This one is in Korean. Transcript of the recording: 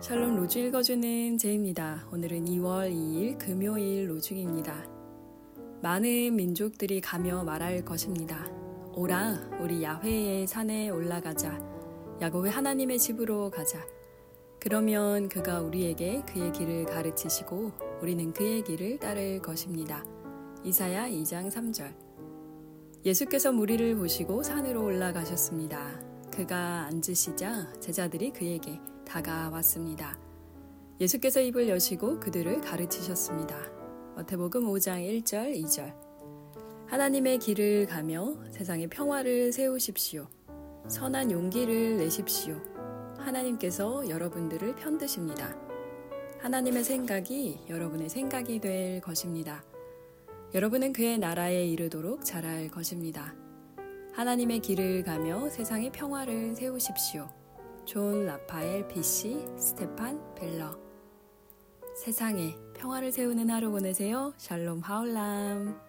샬롬 로주 읽어주는 제입니다. 오늘은 2월 2일 금요일 로중입니다. 많은 민족들이 가며 말할 것입니다. 오라, 우리 야훼의 산에 올라가자. 야곱의 하나님의 집으로 가자. 그러면 그가 우리에게 그의 길을 가르치시고 우리는 그의 길을 따를 것입니다. 이사야 2장 3절. 예수께서 무리를 보시고 산으로 올라가셨습니다. 그가 앉으시자 제자들이 그에게 다가왔습니다. 예수께서 입을 여시고 그들을 가르치셨습니다. 마태복음 5장 1절 2절 하나님의 길을 가며 세상에 평화를 세우십시오. 선한 용기를 내십시오. 하나님께서 여러분들을 편드십니다. 하나님의 생각이 여러분의 생각이 될 것입니다. 여러분은 그의 나라에 이르도록 자랄 것입니다. 하나님의 길을 가며 세상의 평화를 세우십시오. 존 라파엘 비시 스테판 벨러 세상에 평화를 세우는 하루 보내세요. 샬롬 하울람